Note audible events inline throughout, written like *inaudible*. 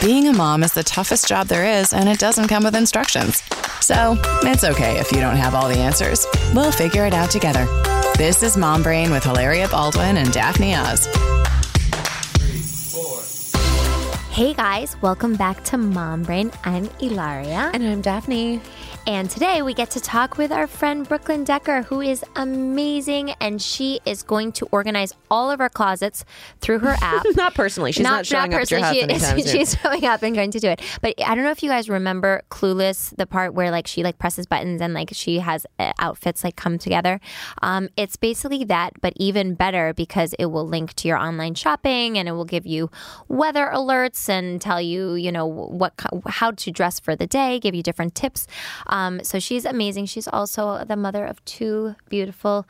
Being a mom is the toughest job there is, and it doesn't come with instructions. So it's okay if you don't have all the answers. We'll figure it out together. This is Mom Brain with Hilaria Baldwin and Daphne Oz. Hey guys, welcome back to Mom Brain. I'm Hilaria. And I'm Daphne. And today we get to talk with our friend Brooklyn Decker, who is amazing. And she is going to organize all of our closets through her *laughs* app. not personally. She's not, not showing not up at your house she, anytime *laughs* soon. She's showing up and going to do it. But I don't know if you guys remember Clueless, the part where like she like presses buttons and like she has uh, outfits like come together. Um, it's basically that, but even better because it will link to your online shopping and it will give you weather alerts and tell you, you know, what how to dress for the day, give you different tips. Um, so she's amazing. She's also the mother of two beautiful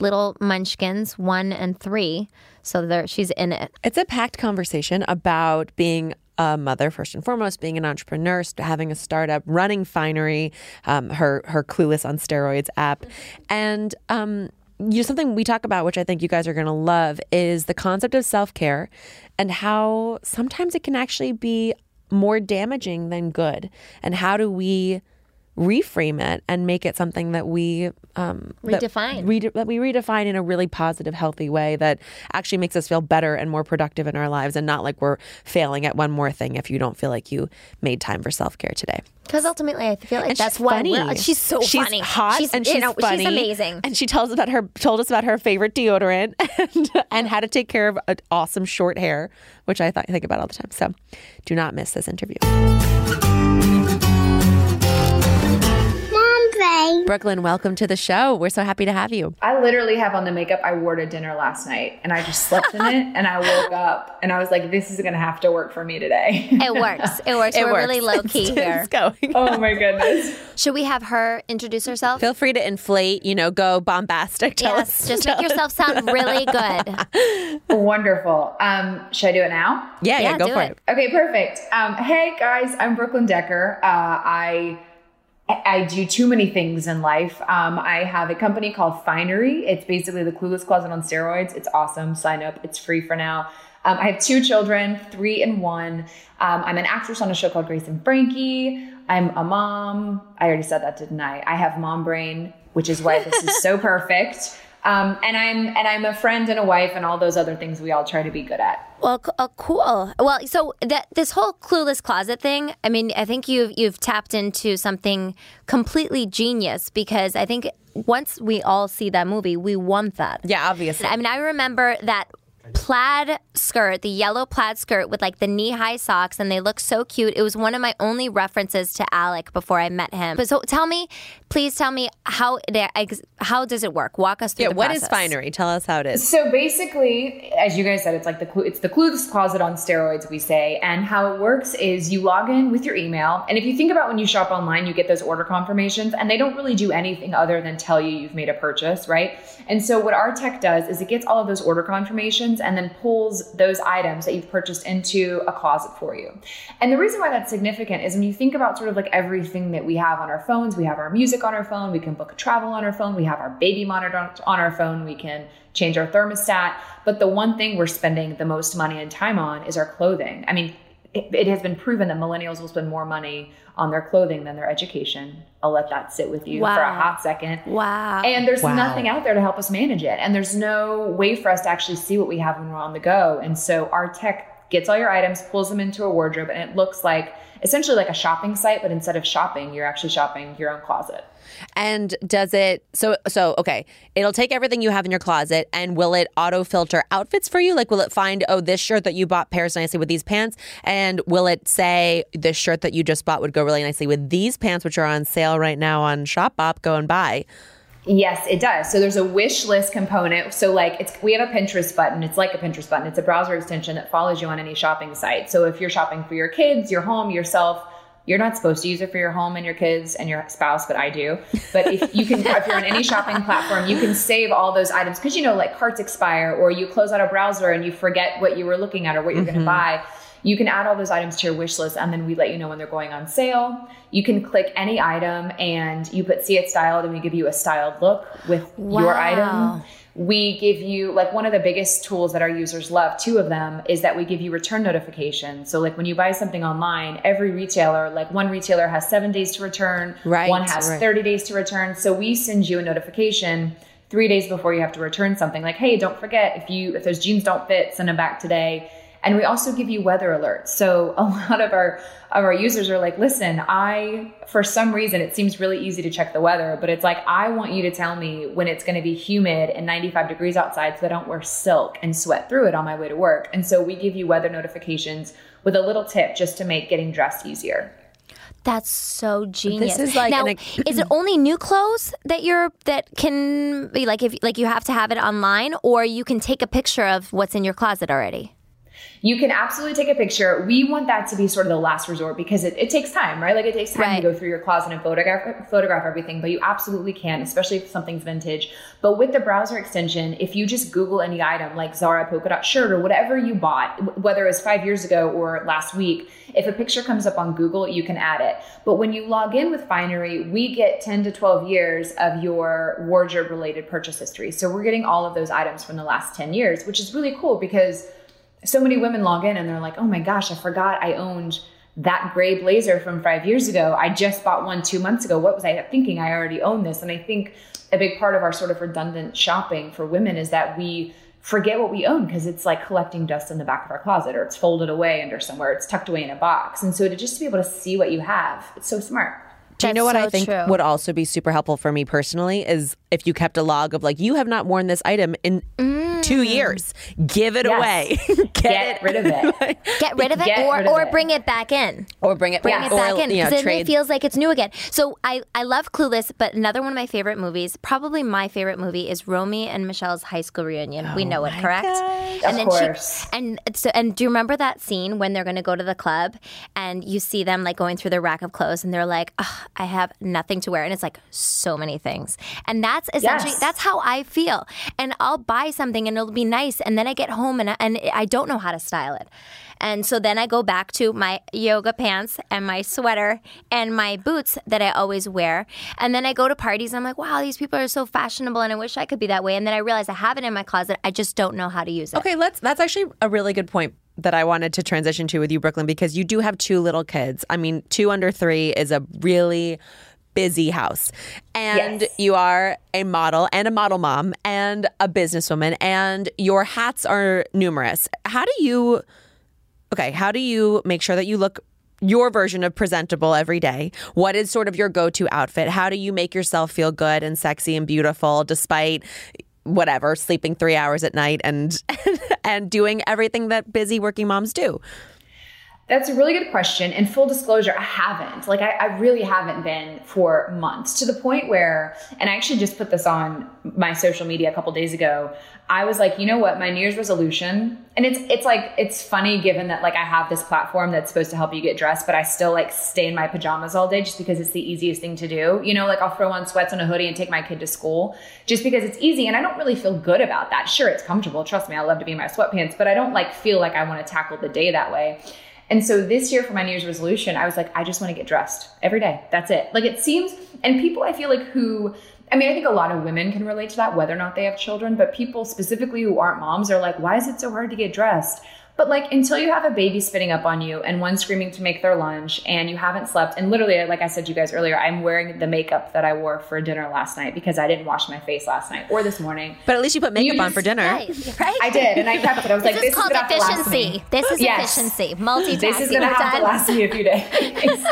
little munchkins, one and three. So there, she's in it. It's a packed conversation about being a mother first and foremost, being an entrepreneur, having a startup, running Finery, um, her her Clueless on Steroids app, and um, you know something we talk about, which I think you guys are going to love, is the concept of self care and how sometimes it can actually be more damaging than good, and how do we reframe it and make it something that we um, redefine. that, re- that we redefine in a really positive healthy way that actually makes us feel better and more productive in our lives and not like we're failing at one more thing if you don't feel like you made time for self-care today. Because ultimately i feel like and that's funny. she's so she's funny. hot she's, and she's you know, funny. she's amazing. And she tells about her told us about her favorite deodorant *laughs* and, and how to take care of an awesome short hair which i, thought, I think about all the time. So do not miss this interview Brooklyn, welcome to the show. We're so happy to have you. I literally have on the makeup I wore to dinner last night and I just slept in it and I woke up and I was like, this is going to have to work for me today. It works. It works. *laughs* It We're works. really low key it's, here. It's *laughs* going. Oh my goodness. Should we have her introduce herself? Feel free to inflate, you know, go bombastic. *laughs* Tell yes, us. just make yourself sound really good. Wonderful. Um, should I do it now? Yeah, yeah, Yeah, go for it. it. Okay, perfect. Um, hey guys, I'm Brooklyn Decker. Uh, I I do too many things in life. Um, I have a company called Finery. It's basically the Clueless Closet on steroids. It's awesome. Sign up. It's free for now. Um, I have two children, three and one. Um, I'm an actress on a show called Grace and Frankie. I'm a mom. I already said that, didn't I? I have mom brain, which is why this is so *laughs* perfect. Um, and I'm and I'm a friend and a wife and all those other things we all try to be good at. Well, uh, cool. Well, so that this whole clueless closet thing. I mean, I think you've you've tapped into something completely genius because I think once we all see that movie, we want that. Yeah, obviously. I mean, I remember that plaid skirt, the yellow plaid skirt with like the knee high socks, and they look so cute. It was one of my only references to Alec before I met him. But so tell me, please tell me how they- how does it work? Walk us through yeah, the what is process. finery? Tell us how it is. So basically, as you guys said, it's like the Clu- it's the Clueless Closet on steroids, we say. And how it works is you log in with your email, and if you think about when you shop online, you get those order confirmations, and they don't really do anything other than tell you you've made a purchase, right? And so what our tech does is it gets all of those order confirmations and then pulls those items that you've purchased into a closet for you. And the reason why that's significant is when you think about sort of like everything that we have on our phones, we have our music on our phone, we can book a travel on our phone, we have our baby monitor on our phone, we can change our thermostat. But the one thing we're spending the most money and time on is our clothing. I mean, it, it has been proven that millennials will spend more money on their clothing than their education. I'll let that sit with you for a Wow. hot second. Wow. And there's Wow. nothing out there to help us manage it. And there's no way for us to actually see what we have when we're on the go. And so our tech gets all your items, pulls them into a wardrobe, and it looks like essentially like a shopping site, but instead of shopping, you're actually shopping your own closet. And does it so so okay, it'll take everything you have in your closet and will it auto filter outfits for you? Like will it find oh this shirt that you bought pairs nicely with these pants and will it say this shirt that you just bought would go really nicely with these pants which are on sale right now on Shopbop go and buy. Yes, it does. So there's a wish list component. So like it's we have a Pinterest button. It's like a Pinterest button. It's a browser extension that follows you on any shopping site. So if you're shopping for your kids, your home, yourself, you're not supposed to use it for your home and your kids and your spouse, but I do. But if you can, if you're on any shopping platform, you can save all those items because you know, like carts expire, or you close out a browser and you forget what you were looking at or what you're going to mm-hmm. buy. You can add all those items to your wish list, and then we let you know when they're going on sale. You can click any item, and you put "see it styled," and we give you a styled look with your item. we give you like one of the biggest tools that our users love two of them is that we give you return notifications so like when you buy something online every retailer like one retailer has seven days to return Right, one has right. 30 days to return so we send you a notification three days before you have to return something like hey don't forget if you if those jeans don't fit send them back today and we also give you weather alerts so *laughs* a lot of our of our users are like listen i for some reason it seems really easy to check the weather but it's like i want you to tell me when it's going to be humid and 95 degrees outside so i don't wear silk and sweat through it on my way to work and so we give you weather notifications with a little tip just to make getting dressed easier That's so genius. is like now, an- is it only new clothes that you're that can be like if like you have to have it online, or you can take a picture of what's in your closet already? You can absolutely take a picture. We want that to be sort of the last resort because it, it takes time, right? Like it takes time Right. to go through your closet and photograph photograph everything, but you absolutely can, especially if something's vintage. But with the browser extension, if you just Google any item like Zara polka dot shirt or whatever you bought, whether it was five years ago or last week, if a picture comes up on Google, you can add it. But when you log in with Finery, we get 10 to 12 years of your wardrobe related purchase history. So we're getting all of those items from the last 10 years, which is really cool because so many women log in and they're like, oh my gosh, I forgot I owned that gray blazer from five years ago. I just bought one two months ago. What was I thinking? I already own this. And I think a big part of our sort of redundant shopping for women is that we forget what we own because it's like collecting dust in the back of our closet or it's folded away under somewhere, it's tucked away in a box. And so to just to be able to see what you have, it's so smart. Do you know what That's I think true. would also be super helpful for me personally is if you kept a log of like you have not worn this item in two mm. years, give it Yes. away, *laughs* get, Get it, rid of it. *laughs* Get rid of it, Get or rid of or it. bring it back in. or bring it, Bring or, it back in you know, because then trade. it feels like it's new again. So I, I love Clueless, but another one of my favorite movies, probably my favorite movie, is Romy and Michele's high school reunion. we oh know it, correct? And Of course. she and so and do you remember that scene when they're going to go to the club and you see them like going through their rack of clothes and they're like, "Ugh, I have nothing to wear, and it's like so many things, and that's essentially Yes. that's how I feel. And I'll buy something and it'll be nice, and then I get home and I, and I don't know how to style it. And so then I go back to my yoga pants and my sweater and my boots that I always wear. And then I go to parties and I'm like, wow, these people are so fashionable and I wish I could be that way. And then I realize I have it in my closet. I just don't know how to use it. Okay, let's. That's actually a really good point that I wanted to transition to with you, Brooklyn, because you do have two little kids. I mean, two under three is a really busy house, and Yes. you are a model and a model mom and a businesswoman, and your hats are numerous. How do you? Okay, how do you make sure that you look? Your version of presentable every day. What is sort of your go to outfit? How do you make yourself feel good and sexy and beautiful despite whatever sleeping three hours at night and *laughs* and doing everything that busy working moms do That's a really good question. And full disclosure, I haven't. Like, I, I really haven't been for months to the point where, and I actually just put this on my social media a couple days ago. I was like, you know what, my New Year's resolution, and it's it's like it's funny given that like I have this platform that's supposed to help you get dressed, but I still like stay in my pajamas all day just because it's the easiest thing to do. You know, like I'll throw on sweats and a hoodie and take my kid to school just because it's easy, and I don't really feel good about that. Sure, it's comfortable. Trust me, I love to be in my sweatpants, but I don't like feel like I want to tackle the day that way. And so this year for my New Year's resolution, I was like, I just want to get dressed every day. That's it. Like it seems, and people I feel like who, I mean, I think a lot of women can relate to that, whether or not they have children, but people specifically who aren't moms are like, why is it so hard to get dressed? But like until you have a baby spitting up on you and one screaming to make their lunch and you haven't slept, and literally, like I said to you guys earlier, I'm wearing the makeup that I wore for dinner last night because I didn't wash my face last night or this morning. but at least you put makeup You on just- for dinner Right, right? I did, and I kept it. I was like, this this is called gonna have to last me. efficiency. This is Yes. efficiency. Multitasking. This is gonna We're have to done. last me a few days. *laughs*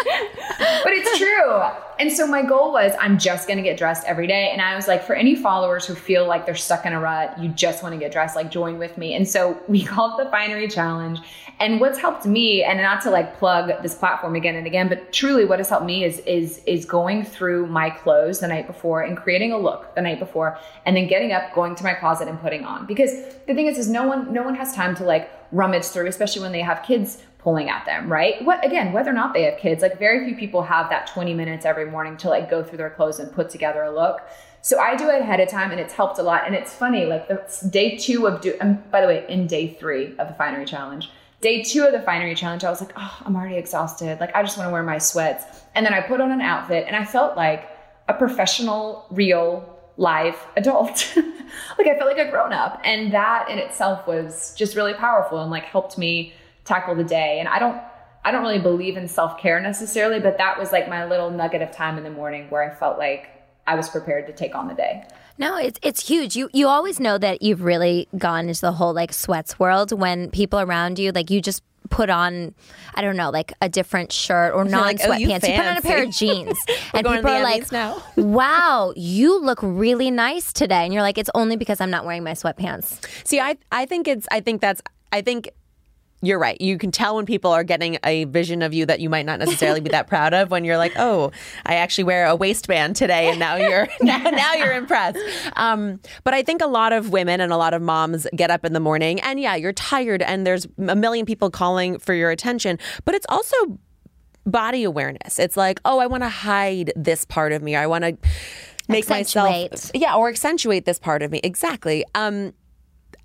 but it's true. And so my goal was I'm just gonna get dressed every day. And I was like, for any followers who feel like they're stuck in a rut, you just want to get dressed, like join with me. And so we *laughs* called the Finery Challenge. And what's helped me, and not to like plug this platform again and again, but truly what has helped me is is is going through my clothes the night before and creating a look the night before, and then getting up, going to my closet and putting on. Because the thing is, is no one no one has time to like rummage through, especially when they have kids pulling at them, right? What again, whether or not they have kids, like very few people have that 20 minutes every morning to like go through their clothes and put together a look. So I do it ahead of time and it's helped a lot. And it's funny, like the day two of do um, by the way, in day three of the finery challenge, day two of the finery challenge, I was like, oh, I'm already exhausted. Like I just want to wear my sweats. And then I put on an outfit and I felt like a professional, real live adult. *laughs* like I felt like a grown up. And that in itself was just really powerful and like helped me tackle the day. And I don't I don't really believe in self-care necessarily, but that was like my little nugget of time in the morning where I felt like I was prepared to take on the day. No, it's it's huge. You you always know that you've really gone into the whole like sweats world when people around you like you just put on I don't know like a different shirt or non like, oh, you sweatpants. you, put on a pair of *laughs* jeans and people the are like, now. *laughs* "Wow, you look really nice today." And you're like, "It's only because I'm not wearing my sweatpants." See, I I think it's I think that's I think you're right. You can tell when people are getting a vision of you that you might not necessarily be that proud of when you're like, "Oh, I actually wear a waistband today," and now you're *laughs* now, now you're impressed. Um, but I think a lot of women and a lot of moms get up in the morning, and yeah, you're tired, and there's a million people calling for your attention. But it's also body awareness. It's like, oh, I want to hide this part of me. I want to make Accentuate. myself yeah, or accentuate this part of me. Exactly. Um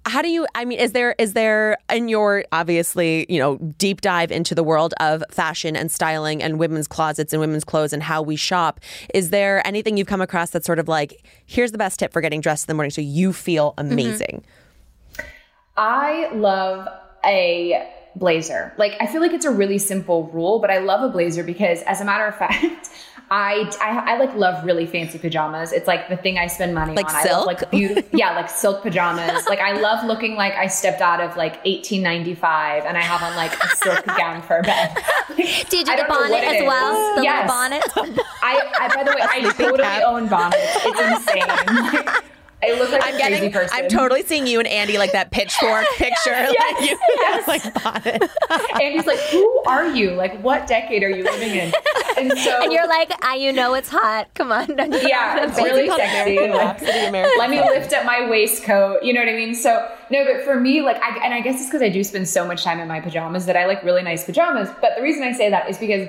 how do you i mean is there is there in your obviously you know deep dive into the world of fashion and styling and women's closets and women's clothes and how we shop is there anything you've come across that's sort of like here's the best tip for getting dressed in the morning so you feel mm-hmm. amazing I love a blazer. Like I feel like it's a really simple rule, but I love a blazer because as a matter of *laughs* fact, I, I, I like love really fancy pajamas. It's like the thing I spend money Like on. I silk? love like beautiful, *laughs* yeah, like silk pajamas. like I love looking like I stepped out of like 1895 and I have on like a silk *laughs* gown for bed. Did you the bonnet as well? The Yes. little bonnet. *laughs* I, I by the way, I totally own bonnets. It's insane. Like, I look like I'm a crazy getting. person. I'm totally seeing you and Andy like that pitchfork *laughs* picture. like you, *laughs* *laughs* like bonnet. Andy's like, who are you? Like, what decade are you living in? And so, and you're like, ah, you know it's hot. Come on. Yeah, it's really sexy. American Like, Rhapsody, American let me lift up my waistcoat. You know what I mean? So no, but for me, like, I, and I guess it's because I do spend so much time in my pajamas that I like really nice pajamas. But the reason I say that is because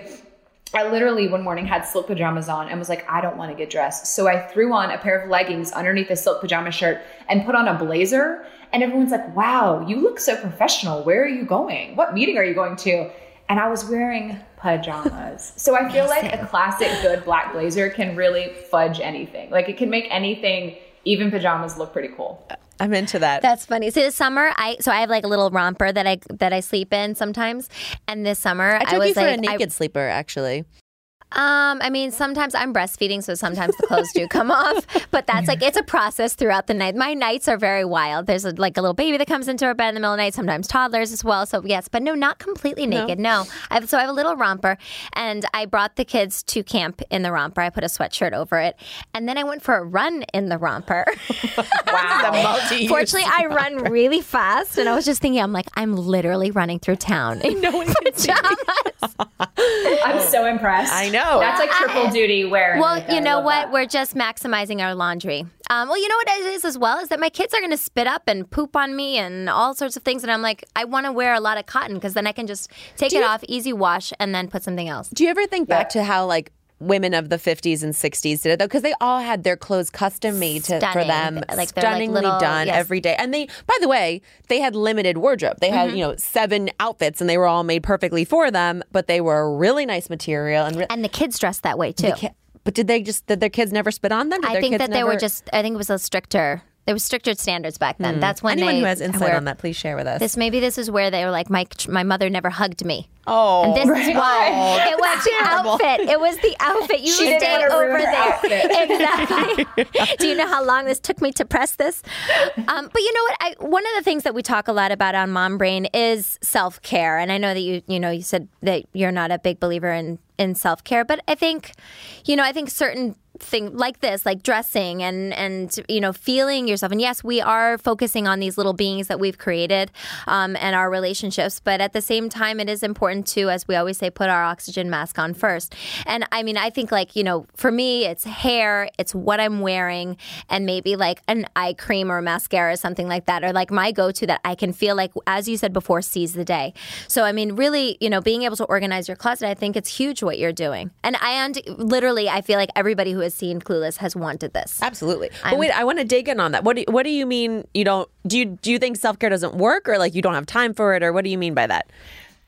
I literally one morning had silk pajamas on and was like, I don't want to get dressed. So I threw on a pair of leggings underneath a silk pajama shirt and put on a blazer. And everyone's like, wow, you look so professional. Where are you going? What meeting are you going to? And I was wearing pajamas. *laughs* So I feel like a classic good black blazer can really fudge anything. Like it can make anything, even pajamas, look pretty cool. I'm into that. That's funny. See, this summer, I so I have like a little romper that I that I sleep in sometimes, and this summer I took was you for like, a naked sleeper, actually. I, um, I mean, sometimes I'm breastfeeding, so sometimes the clothes do come off, *laughs* but that's like it's a process throughout the night. My nights are very wild. There's a, like a little baby that comes into our bed in the middle of the night, sometimes toddlers as well. So yes, but no, not completely naked. No, I have, so I have a little romper, and I brought the kids to camp in the romper. I put a sweatshirt over it, and then I went for a run in the romper. *laughs* Wow. the *laughs* multi Fortunately, I run really fast, and I was just thinking, I'm like, I'm literally running through town in no one can see. pajamas. I'm so impressed. I know. That's like triple duty wearing. Well, right there. you I know what? that. We're just maximizing our laundry. Um, well, you know what it is as well is that my kids are going to spit up and poop on me and all sorts of things, and I'm like, I want to wear a lot of cotton because then I can just take it off, easy wash, and then put something else. Do you ever think back to how like women of the 50s and 60s did it though? Because they all had their clothes custom made to, for them, Like, they're, like, stunningly little- done yes. every day. And they, by the way, they had limited wardrobe. They had mm-hmm. you know seven outfits, and they were all made perfectly for them. But they were really nice material and. Re- And the kids dressed that way too. But did they just did their kids never spit on them? Did I think that they were just. I think it was a stricter. There was stricter standards back then. That's when Anyone they who has insight were- on that, please share with us. This maybe this is where they were like my my mother never hugged me. oh, And this is why *laughs* Oh, it was the outfit. It was the outfit. You She stay over there. *laughs* Exactly. Do you know how long this took me to press this? Um, but you know what? I, one of the things that we talk a lot about on Mom Brain is self care, and I know that you you know you said that you're not a big believer in in self care, but I think you know I think certain thing like this like dressing and and you know feeling yourself. And yes we are focusing on these little beings that we've created um, and our relationships but at the same time it is important to as we always say put our oxygen mask on first. And i mean i think like you know for me it's hair it's what i'm wearing and maybe like an eye cream or mascara or something like that or like my go-to that i can feel like as you said before seize the day. So i mean really you know being able to organize your closet i think it's huge what you're doing. And i und- literally i feel like everybody who has seen clueless has wanted this Absolutely. But wait, I want to dig in on that. What do you, what do you mean you don't do you do you think self-care doesn't work or like you don't have time for it or what do you mean by that?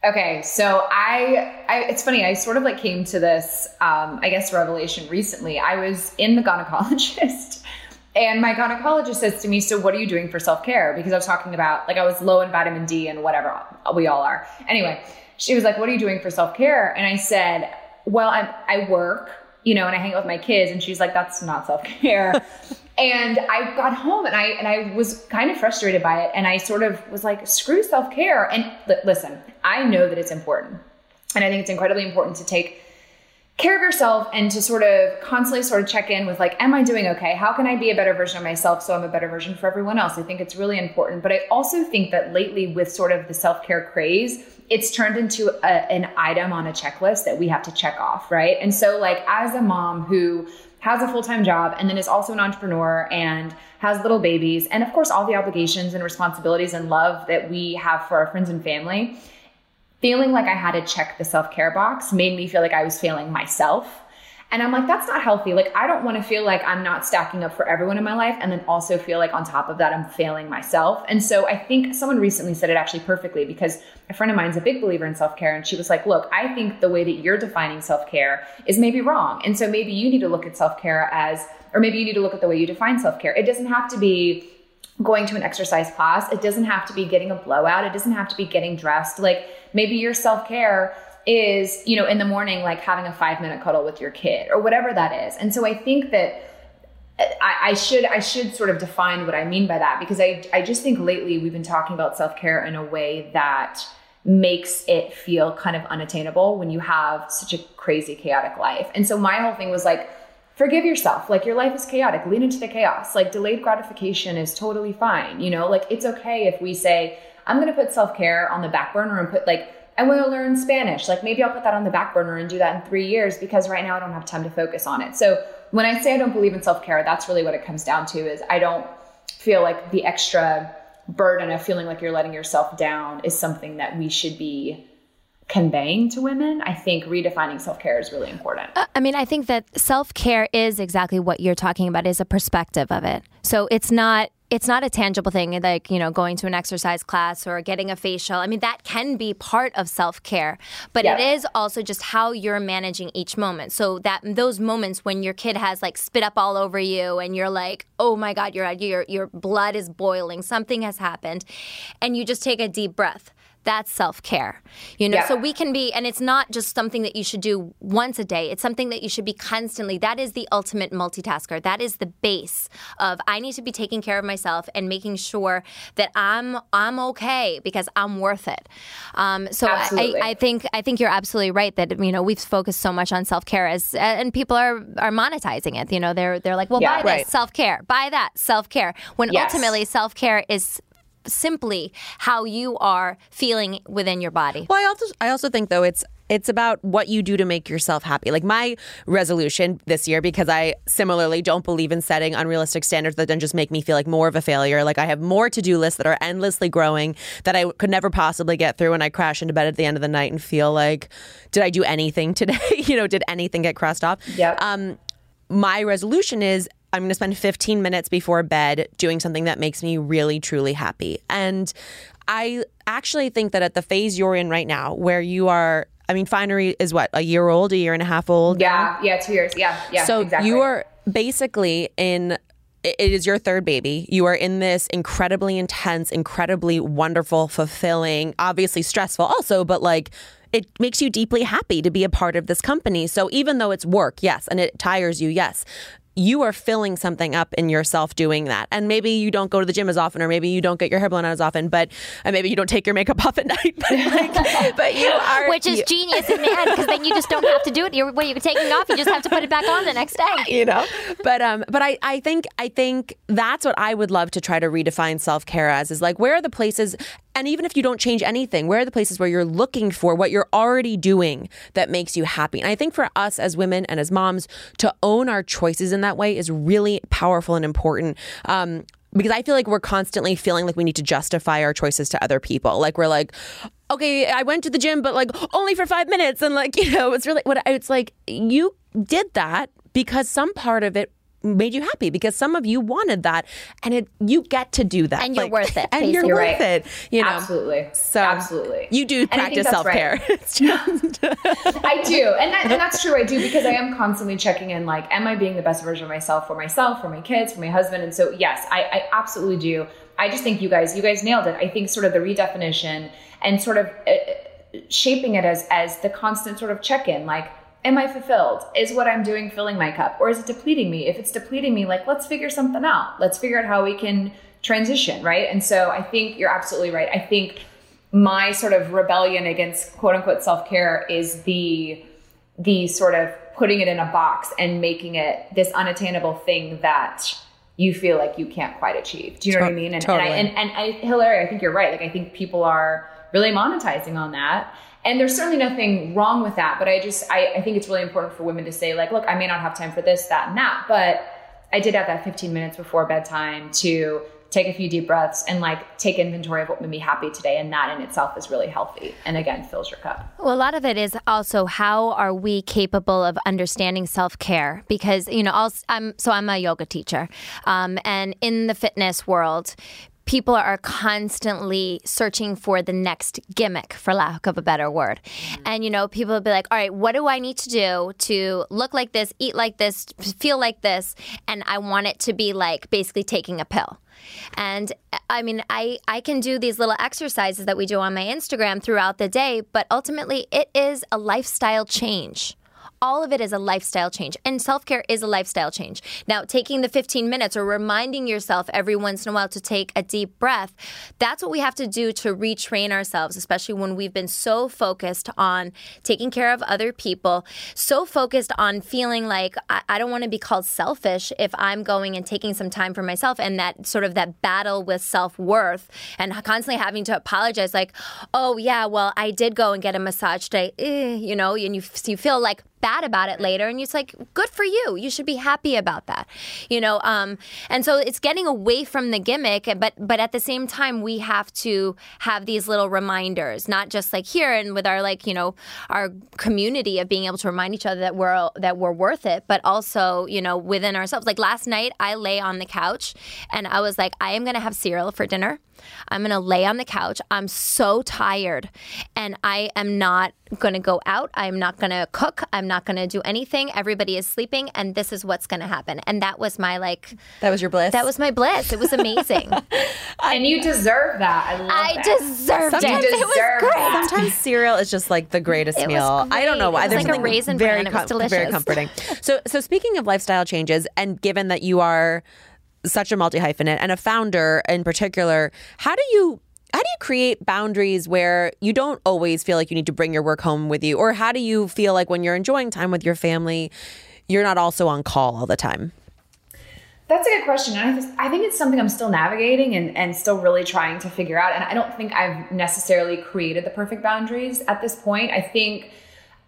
Okay, so I, I, it's funny. I sort of like came to this, um, I guess, revelation recently. I was in the gynecologist, *laughs* And my gynecologist says to me, So, what are you doing for self care? Because I was talking about, like, I was low in vitamin D and whatever. We all are. Anyway, she was like, What are you doing for self care? And I said, Well, i I work, you know, and I hang out with my kids. And she's like, That's not self care. *laughs* and I got home and I and I was kind of frustrated by it. And I sort of was like, Screw self care. And listen, I know that it's important. And I think it's incredibly important to take care of yourself and to sort of constantly sort of check in with like am i doing okay how can i be a better version of myself so i'm a better version for everyone else i think it's really important but i also think that lately with sort of the self-care craze it's turned into a, an item on a checklist that we have to check off right and so like as a mom who has a full-time job and then is also an entrepreneur and has little babies and of course all the obligations and responsibilities and love that we have for our friends and family feeling like I had to check the self care box made me feel like I was failing myself. And I'm like, that's not healthy. Like, I don't want to feel like I'm not stacking up for everyone in my life and then also feel like on top of that, I'm failing myself. And so I think someone recently said it actually perfectly because a friend of mine's a big believer in self care. And she was like, look, I think the way that you're defining self care is maybe wrong. And so maybe you need to look at self care as, or maybe you need to look at the way you define self care. It doesn't have to be going to an exercise class. It doesn't have to be getting a blowout. It doesn't have to be getting dressed. Like maybe your self care is, you know, in the morning, like having a five minute cuddle with your kid or whatever that is. And so I think that uh, I, I, should I should sort of define what I mean by that because I I just think lately we've been talking about self care in a way that makes it feel kind of unattainable when you have such a crazy chaotic life. And so my whole thing was like forgive yourself. Like your life is chaotic. Lean into the chaos. Like delayed gratification is totally fine. You know, like it's okay if we say, I'm going to put self care on the back burner and put like, I want to learn Spanish. Like maybe I'll put that on the back burner and do that in three years because right now I don't have time to focus on it. So when I say I don't believe in self care, that's really what it comes down to is I don't feel like the extra burden of feeling like you're letting yourself down is something that we should be conveying to women, I think redefining self care is really important. Uh, I mean, I think that self care is exactly what you're talking about, is a perspective of it. So it's not it's not a tangible thing like you know going to an exercise class or getting a facial. I mean that can be part of self-care but yeah. it is also just how you're managing each moment. So that those moments when your kid has like spit up all over you and you're like oh my god your your your blood is boiling. Something has happened. And you just take a deep breath that's self care. You know, yeah. so we can be, and it's not just something that you should do once a day. It's something that you should be constantly. That is the ultimate multitasker. That is the base of I need to be taking care of myself and making sure that I'm I'm okay because I'm worth it. Um, so I, I, think I think you're absolutely right that you know we've focused so much on self care as and people are are monetizing it. You know, they're they're like, well, yeah, buy right. this self care, buy that self care. When yes. ultimately self care is simply how you are feeling within your body. Well, I also I also think though it's it's about what you do to make yourself happy. Like my resolution this year, because I similarly don't believe in setting unrealistic standards that then just make me feel like more of a failure. Like I have more to do lists that are endlessly growing that I could never possibly get through. And I crash into bed at the end of the night and feel like, did I do anything *laughs* today? you know, did anything get crossed off? Yeah. Um, my resolution is I'm going to spend 15 minutes before bed doing something that makes me really, truly happy. And I actually think that at the phase you're in right now, where you are, I mean, Finery is what, a year old, a year and a half old? Yeah, now? yeah, two years. Yeah, yeah. So exactly. you are basically in it is your third baby. You are in this incredibly intense, incredibly wonderful, fulfilling, obviously stressful also, but like it makes you deeply happy to be a part of this company. So even though it's work, yes, and it tires you, yes, you are filling something up in yourself doing that. And maybe you don't go to the gym as often, or maybe you don't get your hair blown out as often, but and maybe you don't take your makeup *laughs* off at night. But, like, *laughs* but you are, which is you, genius in the end because then you just don't have to do it. You're, when you're taking it off, you just have to put it back on the next day. *laughs* You know, but um, but I I think I think that's what I would love to try to redefine self care as is like where are the places and even if you don't change anything, where are the places where you're looking for what you're already doing that makes you happy? And I think for us as women and as moms to own our choices in that way is really powerful and important. Um, because I feel like we're constantly feeling like we need to justify our choices to other people. Like we're like, okay, I went to the gym, but like only for five minutes, and like *laughs* you know, it's really what it's like. You did that because some part of it made you happy because some of you wanted that and it you get to do that And you're worth it, *laughs* and you're basically. worth Right. it you know Absolutely. so Absolutely. you do And I think practice self-care *laughs* right. *laughs* I do. And, that, and that's true. I do because I am constantly checking in like, am I being the best version of myself for myself, for my kids, for my husband? And so, yes, I, I absolutely do. I just think you guys, you guys nailed it. I think sort of the redefinition and sort of uh, shaping it as, as the constant sort of check in, like, am I fulfilled? Is what I'm doing filling my cup or is it depleting me? If it's depleting me, like, let's figure something out. Let's figure out how we can transition. Right. And so I think you're absolutely right. I think my sort of rebellion against quote unquote self care is the the sort of putting it in a box and making it this unattainable thing that you feel like you can't quite achieve. Do you know what I mean? And, totally. and I and, and I, Hillary, I think you're right. Like I think people are really monetizing on that. And there's certainly nothing wrong with that. But I just I, I think it's really important for women to say, like, look, I may not have time for this, that, and that, but I did have that 15 minutes before bedtime to take a few deep breaths and like take inventory of what made me happy today. And that in itself is really healthy. And again, fills your cup. Well, a lot of it is also how are we capable of understanding self care? Because you know, I'll, I'm so I'm a yoga teacher, um, and in the fitness world. People are constantly searching for the next gimmick, for lack of a better word. Mm-hmm. And, you know, people will be like, all right, what do I need to do to look like this, eat like this, feel like this? And I want it to be like basically taking a pill. And I mean, I, I can do these little exercises that we do on my Instagram throughout the day, but ultimately it is a lifestyle change. All of it is a lifestyle change, and self care is a lifestyle change. Now, taking the 15 minutes or reminding yourself every once in a while to take a deep breath, that's what we have to do to retrain ourselves, especially when we've been so focused on taking care of other people, so focused on feeling like I, I don't want to be called selfish if I'm going and taking some time for myself, and that sort of that battle with self worth and constantly having to apologize, like, oh, yeah, well, I did go and get a massage today, eh, you know, and you, you feel like, bad about it later and it's like good for you. You should be happy about that you know um and so it's getting away from the gimmick but but at the same time we have to have these little reminders not just like here and with our like you know our community of being able to remind each other that we're that we're worth it but also you know within ourselves. Like last night i lay on the couch and i was like i am going to have cereal for dinner. I'm going to lay on the couch. I'm so tired and I am not going to go out. I'm not going to cook. I'm not going to do anything. Everybody is sleeping and this is what's going to happen. And that was my like that was your bliss that was my bliss. It was amazing. *laughs* and you deserve that. I love I that. deserved Sometimes- it. You It was deserve great. that. Sometimes cereal is just like the greatest It was meal. I don't know why. It was There's like a something raisin very bran. It was com- very comforting. So, so speaking of lifestyle changes, and given that you are such a multi hyphenate and a founder in particular, how do you? How do you create boundaries where you don't always feel like you need to bring your work home with you? Or how do you feel like when you're enjoying time with your family, you're not also on call all the time? That's a good question. I, I think it's something I'm still navigating and, and still really trying to figure out. And I don't think I've necessarily created the perfect boundaries at this point. I think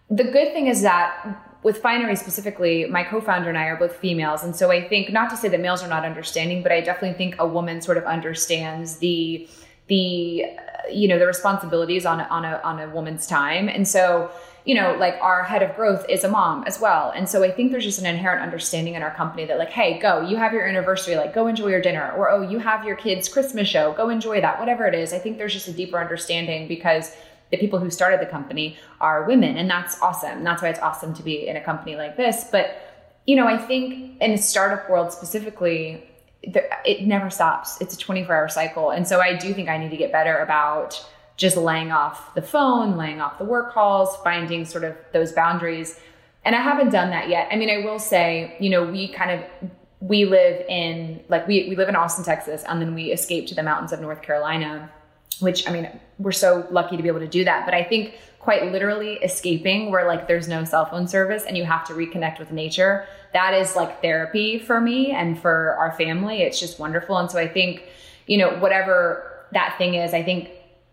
the good thing is that with Finery specifically, my co-founder and I are both females. And so I think not to say that males are not understanding, but I definitely think a woman sort of understands the the you know the responsibilities on a, on a on a woman's time. And so you know, like our head of growth is a mom as well. And so I think there's just an inherent understanding in our company that, like, hey, go, you have your anniversary, like, go enjoy your dinner. Or, oh, you have your kids' Christmas show, go enjoy that, whatever it is. I think there's just a deeper understanding because the people who started the company are women. And that's awesome. That's why it's awesome to be in a company like this. But, you know, I think in the startup world specifically, it never stops. It's a 24 hour cycle. And so I do think I need to get better about just laying off the phone, laying off the work calls, finding sort of those boundaries. And I haven't done that yet. I mean, I will say, you know, we kind of we live in like we we live in Austin, Texas, and then we escape to the mountains of North Carolina, which I mean, we're so lucky to be able to do that. But I think quite literally escaping where like there's no cell phone service and you have to reconnect with nature, that is like therapy for me and for our family. It's just wonderful. And so I think, you know, whatever that thing is, I think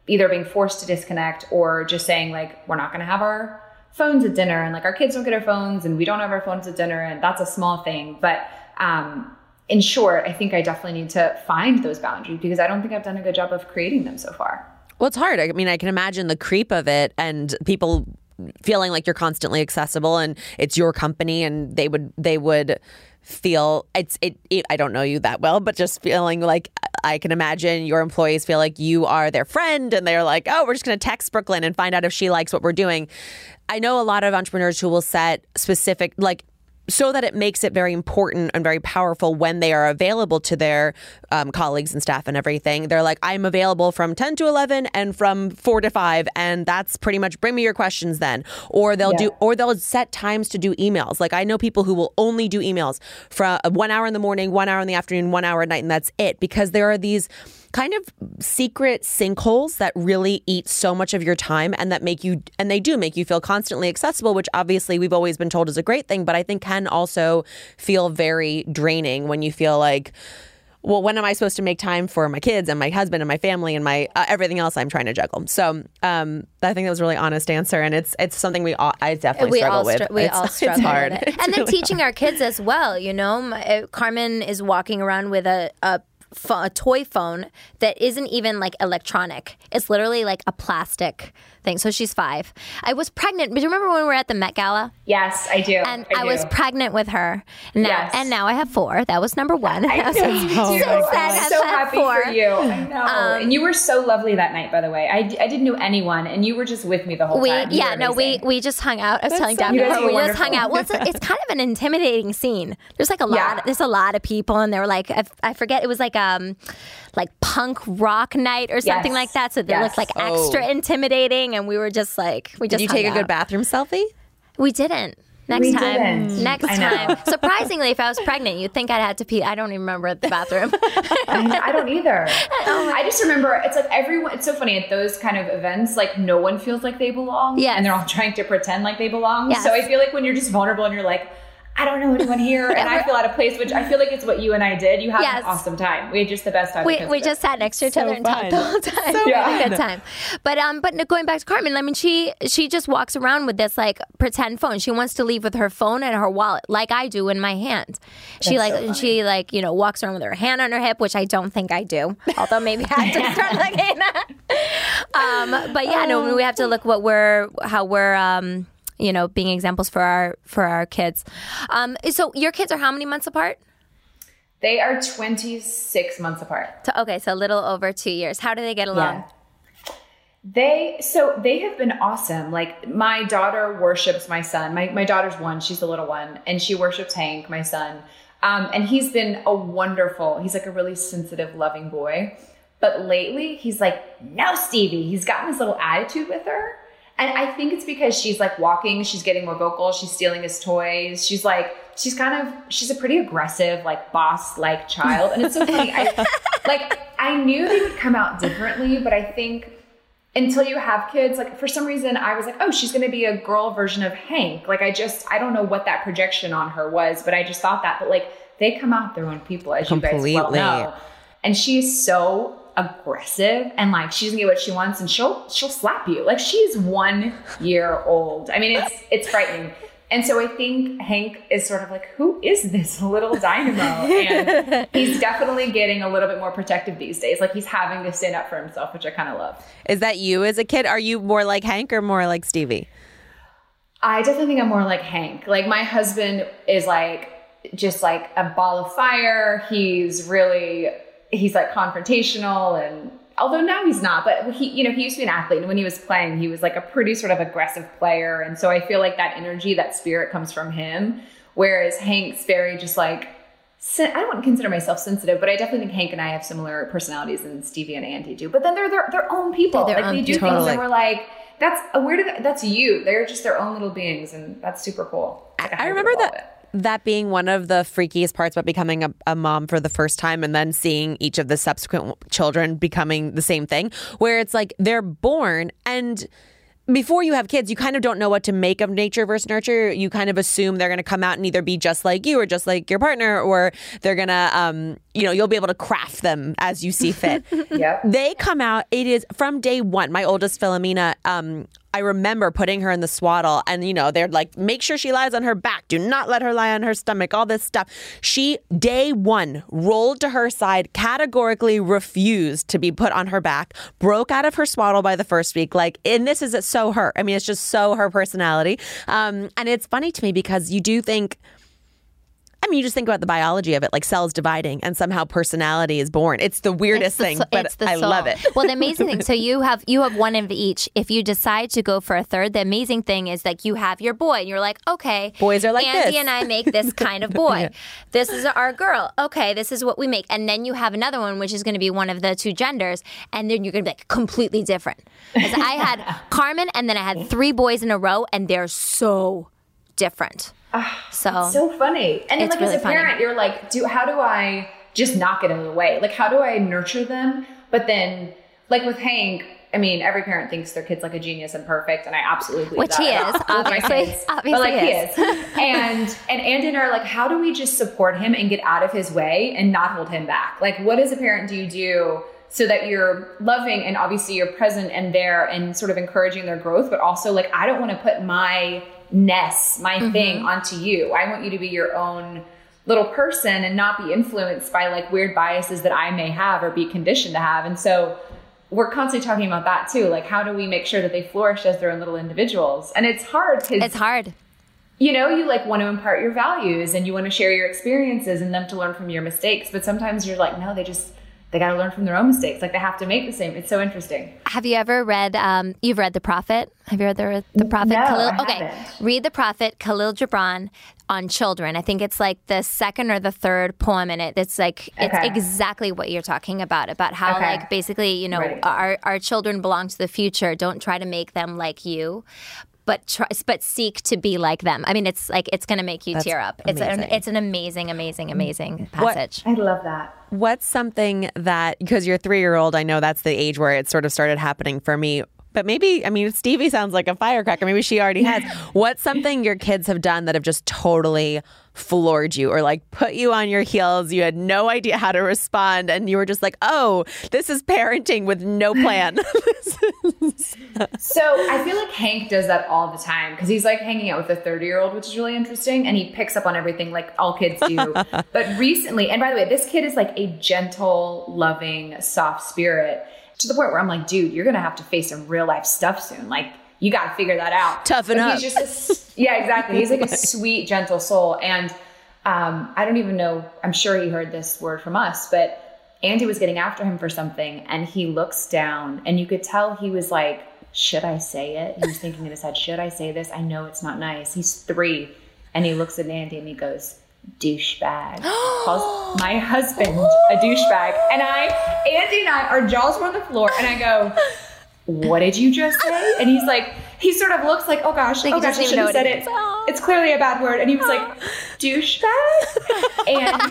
either being forced to disconnect or just saying like we're not going to have our phones at dinner and like our kids don't get our phones and we don't have our phones at dinner and that's a small thing but um in short i think i definitely need to find those boundaries because i don't think i've done a good job of creating them so far Well, it's hard. I mean, I can imagine the creep of it and people feeling like you're constantly accessible and it's your company and they would they would feel it's it, it I don't know you that well, but just feeling like I can imagine your employees feel like you are their friend and they're like, "Oh, we're just going to text Brooklyn and find out if she likes what we're doing." I know a lot of entrepreneurs who will set specific like so that it makes it very important and very powerful when they are available to their um, colleagues and staff and everything. They're like, I'm available from 10 to 11 and from 4 to 5. And that's pretty much bring me your questions then. Or they'll yeah. do, or they'll set times to do emails. Like I know people who will only do emails from one hour in the morning, one hour in the afternoon, one hour at night, and that's it because there are these kind of secret sinkholes that really eat so much of your time and that make you, and they do make you feel constantly accessible, which obviously we've always been told is a great thing, but I think can also feel very draining when you feel like, well, when am I supposed to make time for my kids and my husband and my family and my uh, everything else I'm trying to juggle? So um, I think that was a really honest answer, and it's it's something we all I definitely we struggle all with. we it's, all *laughs* struggle it's hard. with it. and then *laughs* teaching our kids as well. You know, Carmen is walking around with a, a a toy phone that isn't even like electronic. It's literally like a plastic thing. So she's five. I was pregnant. Do you remember when we were at the Met Gala? Yes, I do. And I, I do. was pregnant with her. Now, yes. And now I have four. That was number one. I *laughs* know, since, oh since then, I'm so happy four. for you. I know. Um, and you were so lovely that night, by the way. I, I didn't know anyone, and you were just with me the whole we, time. You Yeah, no, we we just hung out. I was That's telling so Daphne, we were just hung out. Well, it's, it's kind of an intimidating scene. There's like a lot. Yeah. There's a lot of people, and they were like, I, I forget. It was like um, like punk rock night or something Yes. like that. So they Yes. looked like Oh. extra intimidating, and we were just like, we just. Did you hung take a good bathroom selfie? We didn't. Next We time. didn't. Next time. Surprisingly, if I was pregnant, you'd think I'd had to pee. I don't even remember at the bathroom. *laughs* I, I don't either. *laughs* Oh I just remember it's like everyone. It's so funny at those kind of events. Like no one feels like they belong. Yeah. and they're all trying to pretend like they belong. Yes. So I feel like when you're just vulnerable and you're like. I don't know anyone here, and I feel out of place. Which I feel like it's what you and I did. You had Yes. an awesome time. We had just the best time. we, because we of it. just sat next to each So other and talked the whole time. So we had a good time. But um, but going back to Carmen, I mean, she she just walks around with this like pretend phone. She wants to leave with her phone and her wallet, like I do in my hand. She like so and she like you know walks around with her hand on her hip, which I don't think I do. Although maybe I have to start looking at. Um, but yeah, no, we have to look what we're how we're um you know being examples for our for our kids. Um, so your kids are how many months apart? They are 26 months apart. So, okay, so a little over two years. How do they get along? They so they have been awesome. Like my daughter worships my son. My my daughter's one, she's the little one, and she worships Hank, my son. Um, and he's been a wonderful, he's like a really sensitive, loving boy. But lately he's like, no, Stevie. He's gotten this little attitude with her. And I think it's because she's like walking, she's getting more vocal, she's stealing his toys. She's like, she's kind of, she's a pretty aggressive, like boss like child. And it's so funny. I *laughs* like I knew they would come out differently, but I think until you have kids, like for some reason I was like, oh, she's gonna be a girl version of Hank. Like I just I don't know what that projection on her was, but I just thought that. But like they come out their own people, as you guys well know. And she's so aggressive and like she doesn't get what she wants and she'll she'll slap you. Like she's one year old. I mean it's it's frightening. And so I think Hank is sort of like, who is this little dynamo? And *laughs* he's definitely getting a little bit more protective these days. Like he's having to stand up for himself, which I kind of love. Is that you as a kid? Are you more like Hank or more like Stevie? I definitely think I'm more like Hank. Like my husband is like just like a ball of fire. He's really he's like confrontational and although now he's not, but he you know, he used to be an athlete and when he was playing, he was like a pretty sort of aggressive player and so I feel like that energy, that spirit comes from him whereas Hank's very just like I don't want to consider myself sensitive, but I definitely think Hank and I have similar personalities and Stevie and Andy do. But then they're their, their own people. Like they do people. things Totally. and we're like, that's where did that's you. They're just their own little beings, and that's super cool. Like I hybrid remember that that being one of the freakiest parts about becoming a, a mom for the first time and then seeing each of the subsequent children becoming the same thing where it's like they're born and before you have kids, you kind of don't know what to make of nature versus nurture. You kind of assume they're going to come out and either be just like you or just like your partner, or they're going to, um, you know, you'll be able to craft them as you see fit. *laughs* Yep. they come out it is from day one my oldest philomena um i remember putting her in the swaddle and you know they're like make sure she lies on her back. Do not let her lie on her stomach all this stuff. She day one rolled to her side categorically refused to be put on her back broke out of her swaddle by the first week like and this is so her. I mean it's just so her personality. Um and it's funny to me because you do think I mean, you just think about the biology of it, like cells dividing, and somehow personality is born. It's the weirdest the thing, but it's the I love it. well, the amazing thing, so *laughs* you have you have one of each. If you decide to go for a third, the amazing thing is like you have your boy, and you're like, okay, Boys are like Andy this. and I make this *laughs* kind of boy. This is our girl. Okay, this is what we make, and then you have another one, which is going to be one of the two genders, and then you're going to be like completely different. I had *laughs* Carmen, and then I had three boys in a row, and they're so different. Ah, so so funny. And like really as a funny. parent, you're like, do how do I just not get in the way? Like, how do I nurture them? But then, like with Hank, I mean, every parent thinks their kid's like a genius and perfect, and I absolutely believe Which that he is, obviously. kids. *laughs* Obviously but like he he is. is. *laughs* and and Andy and I are like, how do we just support him and get out of his way and not hold him back? Like, what as a parent do you do? So that you're loving and obviously you're present and there and sort of encouraging their growth, but also like I don't want to put my ness, my Mm-hmm. thing onto you. I want you to be your own little person and not be influenced by like weird biases that I may have or be conditioned to have. And so we're constantly talking about that too. Like, how do we make sure that they flourish as their own little individuals? And it's hard because it's hard. you know, you like want to impart your values and you want to share your experiences and them to learn from your mistakes. But sometimes you're like, no, they just they got to learn from their own mistakes. Like they have to make the same. It's so interesting. Have you ever read? Um, you've read The Prophet. Have you read the, the Prophet? No, Kahlil? I okay, haven't. read The Prophet, Kahlil Gibran on children. I think it's like the second or the third poem in it. It's like it's Okay. exactly what you're talking about about how Okay. like basically you know Right. our our children belong to the future. Don't try to make them like you. But try, but seek to be like them. I mean, it's like it's going to make you That's tear up. It's an amazing. it's an amazing, amazing, mm. amazing What- passage. I love that. What's something that because you're three year old, I know that's the age where it sort of started happening for me. But maybe, I mean, Stevie sounds like a firecracker. Maybe she already has. *laughs* What's something your kids have done that have just totally floored you or like put you on your heels? You had no idea how to respond, and you were just like, oh, this is parenting with no plan. *laughs* So I feel like Hank does that all the time because he's like hanging out with a 30 year old, which is really interesting. And he picks up on everything like all kids do. *laughs* but recently, and by the way, this kid is like a gentle, loving, soft spirit to the point where I'm like, dude, you're to have to face some real life stuff soon. Like, you got to figure that out. Toughen But up. He's just a yeah, exactly. He's like a *laughs* sweet, gentle soul. And um, I don't even know, I'm sure he heard this word from us, but Andy was getting after him for something and he looks down and you could tell he was like, should I say it? He was thinking in his head, should I say this? I know it's not nice. He's three and he looks at Andy and he goes, douchebag. *gasps* Calls my husband a douchebag. And I, Andy and I, our jaws were on the floor and I go, *laughs* what did you just say? And he's like, he sort of looks like, oh gosh, Like oh gosh, I shouldn't know have said it it. is. Aw. It's clearly a bad word. And he was like, *laughs* douchebag. *laughs* and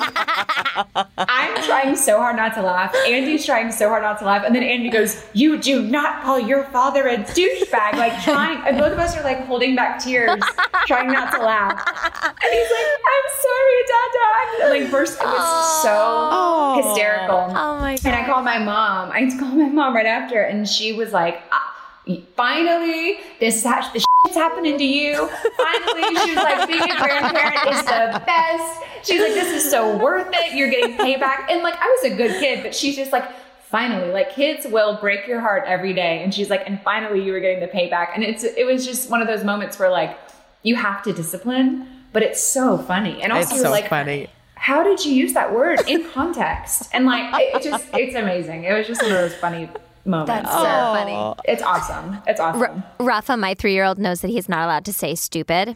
I'm trying so hard not to laugh. Andy's trying so hard not to laugh. And then Andy goes, you do not call your father a douchebag. Like trying, and both of us are like holding back tears, trying not to laugh. And he's like, I'm sorry, Dada. And like first, it was so hysterical. Oh my god! And I called my mom. I called my mom right after, and she was like, "Ah, "Finally, this the shit's happening to you. Finally, she was like, being a grandparent is the best. She's like, this is so worth it. You're getting payback." And like, I was a good kid, but she's just like, "Finally, like kids will break your heart every day." And she's like, "And finally, you were getting the payback." And it's it was just one of those moments where like you have to discipline, but it's so funny. And also, it's so like, funny. how did you use that word in context? And like, it just, it's amazing. It was just one of those funny moments. That's so where funny. It's awesome. It's awesome. R- Rafa, my three year old, knows that he's not allowed to say stupid.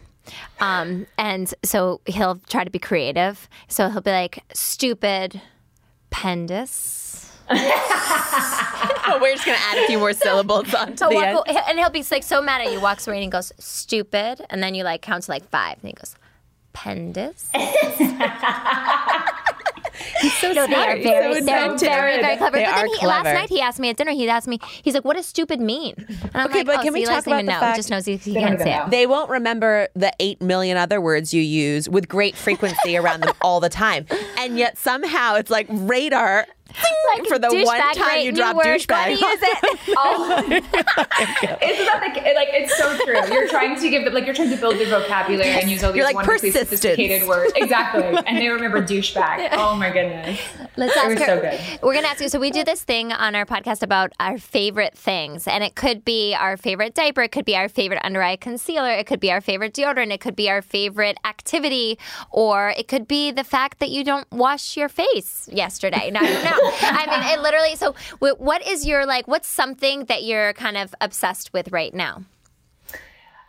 Um, and so he'll try to be creative. So he'll be like, stupid pendus. *laughs* We're just going to add a few more syllables onto So the walk, end. and he'll be like so mad at you, walks away and he goes, stupid. And then you like count to like five. And he goes, pendus. *laughs* *laughs* so *laughs* No, they are smart. He's very, so they're very, very clever. They but then are he, last night he asked me at dinner. He asked me, he's like, "What does stupid mean?" And I'm Okay, like, but "Oh, can so we he talk doesn't about even the know. fact- He just knows he, he can't say it." They won't remember the eight million other words you use with great frequency around them all the time. And yet somehow it's like radar. *laughs* Like for the one time great you new drop douchebag. Gotta use it. Oh, *laughs* it's not like like it's so true. You're trying to give them like you're trying to build their vocabulary and use all these You're like wonderfully persistence. sophisticated words. Exactly, *laughs* and they remember douchebag. Oh my goodness, Let's it ask was her. so good. We're gonna ask you. So we do this thing on our podcast about our favorite things, and it could be our favorite diaper, it could be our favorite under eye concealer, it could be our favorite deodorant, it could be our favorite activity, or it could be the fact that you don't wash your face yesterday. No, I don't know. *laughs* I mean, it literally. So, what is your like? What's something that you're kind of obsessed with right now?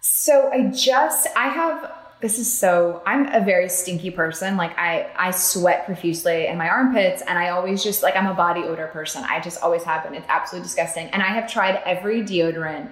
So I just I have this is so I'm a very stinky person. Like I I sweat profusely in my armpits and I always just like I'm a body odor person. I just always have been. It's absolutely disgusting. And I have tried every deodorant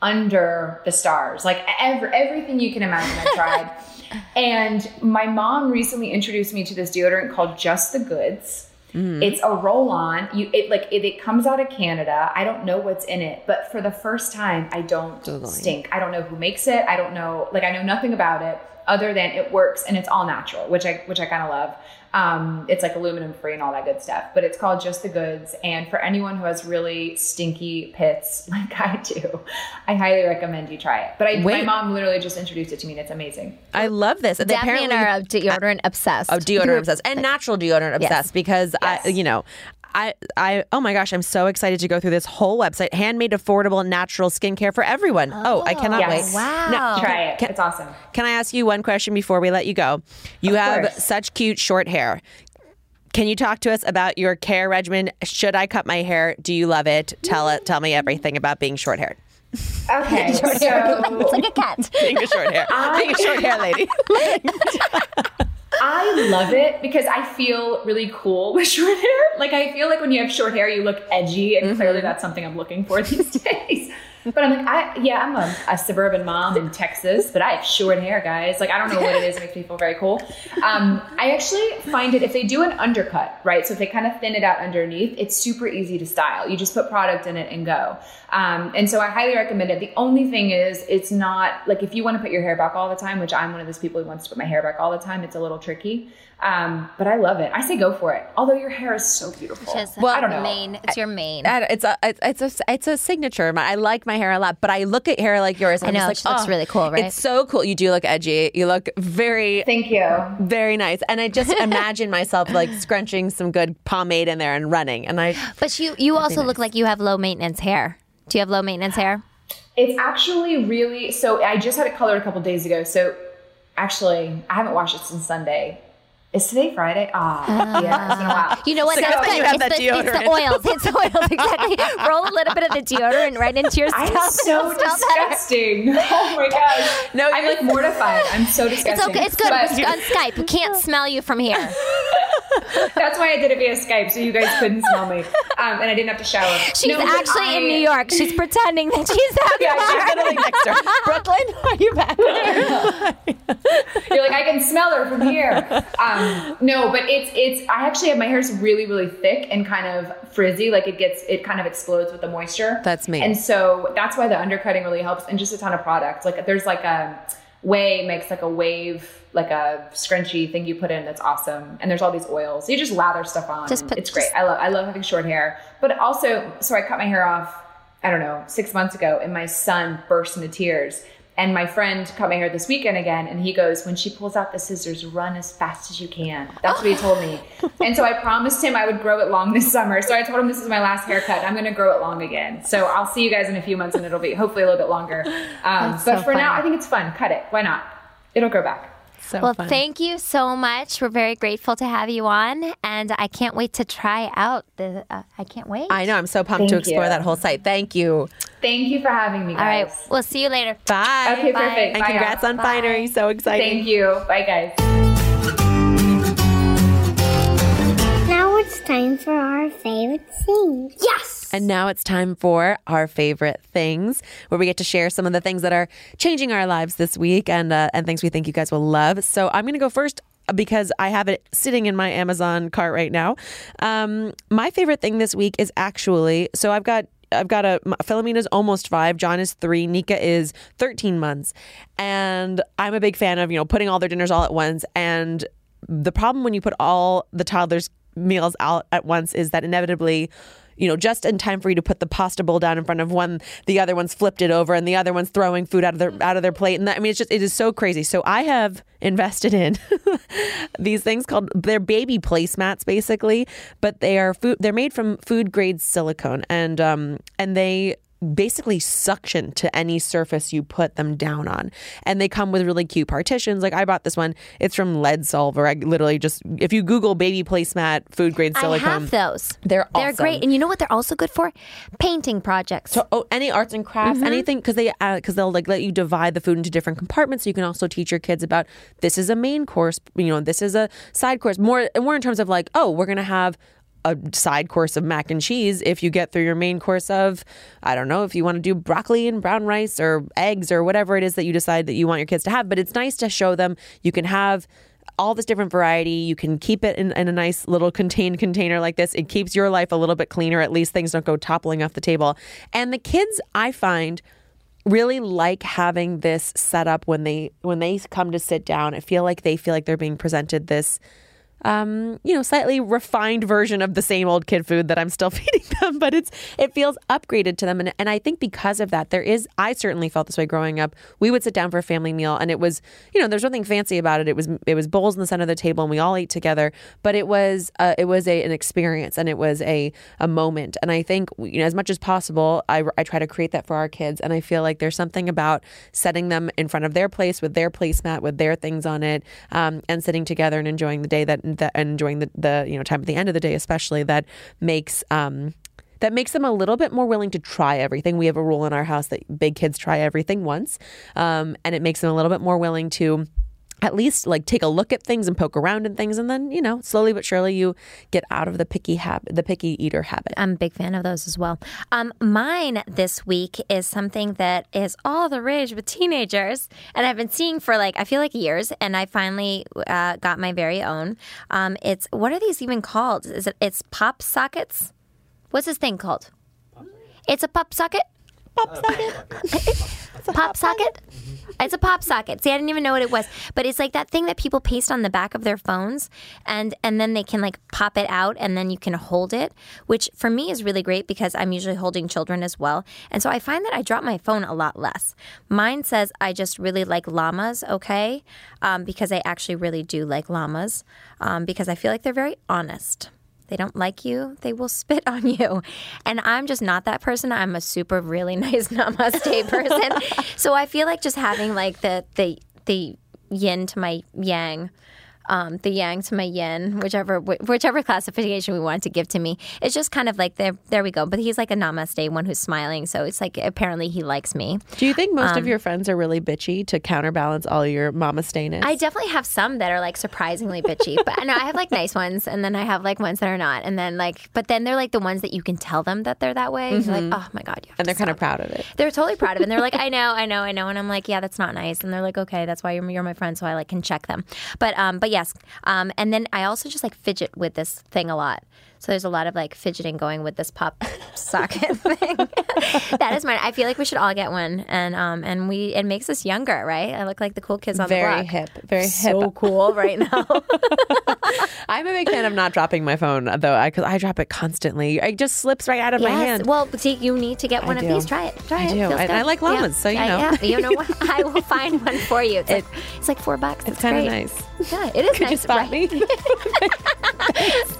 under the stars. Like every, everything you can imagine I've tried. *laughs* and my mom recently introduced me to this deodorant called Just the Goods. Mm-hmm. It's a roll on. You it like it, it comes out of Canada. I don't know what's in it, but for the first time, I don't stink. I don't know who makes it. I don't know like I know nothing about it other than it works and it's all natural, which I which I kind of love. Um, it's like aluminum free and all that good stuff. But it's called Just the Goods. And for anyone who has really stinky pits *laughs* like I do, I highly recommend you try it. But I, my mom literally just introduced it to me and it's amazing. I love this. They Daphne apparently- are deodorant obsessed. Oh, deodorant *laughs* obsessed and natural deodorant obsessed because I, you know, I, I, oh my gosh, I'm so excited to go through this whole website. Handmade, affordable, natural skincare for everyone. Oh, I oh, cannot Yes. wait. Wow. Now, Try it. can- it's awesome. Can I ask you one question before we let you go? You Of have course. such cute short hair. Can you talk to us about your care regimen? Should I cut my hair? Do you love it? Tell it. Tell me everything about being short haired. Okay. *laughs* so it's like a cat. Being a short hair. being a short hair lady. *laughs* I love it because I feel really cool with *laughs* short hair. Like I feel like when you have short hair, you look edgy, and clearly mm-hmm. that's something I'm looking for these *laughs* days. But I'm like, I yeah, I'm a, a suburban mom in Texas, but I have short hair, guys. Like I don't know what it is, it makes me feel very cool. Um, I actually find it if they do an undercut, right? So if they kind of thin it out underneath, it's super easy to style. You just put product in it and go. Um, and so I highly recommend it. The only thing is, it's not like if you want to put your hair back all the time, which I'm one of those people who wants to put my hair back all the time, it's a little tricky. Um, but I love it. I say go for it. Although your hair is so beautiful. Just Well, I don't know. Main. It's your main. I It's a it's a it's a signature. I like my hair a lot, but I look at hair like yours. And I know, I'm it just just like, looks oh, really cool, right? It's so cool. You do look edgy. You look very Thank you. very nice. And I just imagine myself like scrunching some good pomade in there and running. And I *gasps* But you you also look like you have low maintenance hair. Do you have low maintenance hair? It's actually really so. I just had it colored a couple days ago. So actually, I haven't washed it since Sunday. Is today Friday? Ah, yeah, it's been a while. You know what? So That's that's good. you have it's, that the, it's the deodorant. oils. It's the oils. *laughs* Exactly. Roll a little bit of the deodorant right into your *laughs* scalp. I'm so it'll smell better. disgusting. *laughs* Oh my gosh. No, I'm you're- like mortified. I'm so disgusting. It's okay. It's good. But We're on Skype. We can't smell you from here. That's why I did it via Skype, so you guys couldn't smell me, um, and I didn't have to shower. She's No, but actually in New York. She's pretending that she's *laughs* out Yeah, there. she's literally next door. *laughs* Brooklyn, are you back? *laughs* You're like, I can smell her from here. Um, no, but it's it's. I actually have my hair's really really thick and kind of frizzy. Like it gets it kind of explodes with the moisture. That's me. And so that's why the undercutting really helps, and just a ton of product. Like there's like a Way makes like a wave, like a scrunchy thing you put in that's awesome. And there's all these oils. You just lather stuff on. Just put- it's great. just- I love I love having short hair. But also, so I cut my hair off. I don't know, six months ago, and my son burst into tears. And my friend cut my hair this weekend again, and he goes, When she pulls out the scissors, run as fast as you can. That's what he told me. *laughs* and so I promised him I would grow it long this summer. So I told him this is my last haircut. I'm going to grow it long again. So I'll see you guys in a few months, and it'll be hopefully a little bit longer. Um, but so for now. I think it's fun. Cut it. Why not? It'll grow back. So Well, fun. thank you so much. We're very grateful to have you on, and I can't wait to try out the. Uh, I can't wait. I know. I'm so pumped to explore you. that whole site. Thank you. Thank you for having me, All right, we'll see you later. Bye. Okay, Bye. perfect. And Bye, congrats y'all. on Finery. So exciting. Thank you. Bye, guys. Now it's time for our favorite thing. Yes! And now it's time for our favorite things, where we get to share some of the things that are changing our lives this week and uh, and things we think you guys will love. So I'm going to go first because I have it sitting in my Amazon cart right now. Um, my favorite thing this week is actually so I've got. I've got a Philomena's almost five. John is three. Nika is thirteen months, and I'm a big fan of you know putting all their dinners all at once. And the problem when you put all the toddlers meals out at once is that inevitably you know, just in time for you to put the pasta bowl down in front of one, the other one's flipped it over, and the other one's throwing food out of their out of their plate. And that, I mean, it's just it is so crazy. So I have invested in *laughs* these things called they're baby placemats basically, but they are food. They're made from food grade silicone, and um and they basically suction to any surface you put them down on. And they come with really cute partitions. Like I bought this one. It's from Lead Solver. I literally just if you Google baby placemat food grade silicone, I have those. They're they're great, and you know what? They're also good for painting projects. So, oh, any arts and crafts, mm-hmm. anything, because they uh, because they'll like let you divide the food into different compartments. So you can also teach your kids about this is a main course, you know, this is a side course. More more in terms of like, oh, we're gonna have a side course of mac and cheese if you get through your main course of I don't know if you want to do broccoli and brown rice or eggs or whatever it is that you decide that you want your kids to have. But it's nice to show them you can have all this different variety. You can keep it in, in, a nice little contained container like this. It keeps your life a little bit cleaner. At least things don't go toppling off the table. And the kids, I find, really like having this set up when they when they come to sit down. I feel like they feel like they're being presented this um, you know, slightly refined version of the same old kid food that I'm still *laughs* feeding them, but it's it feels upgraded to them. And, and I think because of that, there is I certainly felt this way growing up. We would sit down for a family meal and it was, you know, there's nothing fancy about it. It was it was bowls in the center of the table and we all ate together, but it was uh, it was a, an experience and it was a a moment. And I think you know, as much as possible, I, I try to create that for our kids. And I feel like there's something about setting them in front of their place with their placemat, with their things on it, um, and sitting together and enjoying the day that that and enjoying the, the you know time at the end of the day especially that makes um that makes them a little bit more willing to try everything. We have a rule in our house that big kids try everything once, um, and it makes them a little bit more willing to at least like take a look at things and poke around in things and then you know slowly but surely you get out of the picky habit the picky eater habit I'm a big fan of those as well. Um, mine this week is something that is all the rage with teenagers, and I've been seeing for like I feel like years, and I finally uh, got my very own. Um, it's what are these even called? Is it? It's pop sockets. What's this thing called? It's a pop socket. Pop socket *laughs* Pop socket? It's a pop socket. See, I didn't even know what it was, but it's like that thing that people paste on the back of their phones, and and then they can like pop it out, and then you can hold it, which for me is really great because I'm usually holding children as well, and so I find that I drop my phone a lot less. Mine says I just really like llamas, okay, um, because I actually really do like llamas, um, because I feel like they're very honest. They don't like you, they will spit *laughs* on you. And I'm just not that person. I'm a super really *laughs* nice namaste *laughs* person. so I feel like just having like the the the yin to my yang um, the yang to my yin, whichever wh- whichever classification we want to give to me. It's just kind of like there there we go. But he's like a namaste, one who's smiling. So it's like apparently he likes me. do you think most Um, of your friends are really bitchy to counterbalance all your mama stayness I definitely have some that are like surprisingly bitchy, *laughs* but no, I have like nice ones, and then I have like ones that are not, and then like, but then they're like the ones that you can tell them that they're that way. You're like, oh my god, and they're kind of proud of it They're totally proud of it. And they're like, *laughs* I know, I know, I know. And I'm like, yeah, that's not nice. And they're like, okay, that's why you're, you're my friend, so I like can check them. But um, but yes, um, and then I also just like fidget with this thing a lot. So there's a lot of like fidgeting going with this pop *laughs* socket *laughs* thing. that is mine. I feel like we should all get one, and um, and we it makes us younger, right? I look like the cool kids on very the block. Very hip very So hip cool right now. *laughs* i'm a big fan of not dropping my phone though because I, drop it constantly it just slips right out of my hand Well, see, you need to get one of do. these. Try it. Try I it. do. And. I like llamas, so you Yeah, know. Yeah, you know what? I will find one for you. It's, like, it's like four bucks. It's, it's kind of nice Yeah, it is could nice. you spot right? me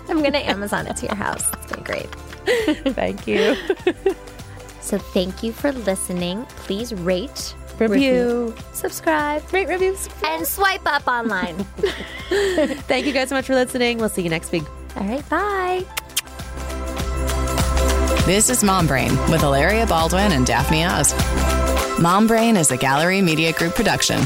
I'm gonna Amazon it to your house. It's been great. *laughs* thank you *laughs* So thank you for listening. Please rate, review subscribe, rate reviews and swipe up online. *laughs* thank you guys so much for listening we'll see you next week All right, bye. This is Mom Brain with Hilaria Baldwin and Daphne Oz. Mom Brain is a Gallery Media Group production.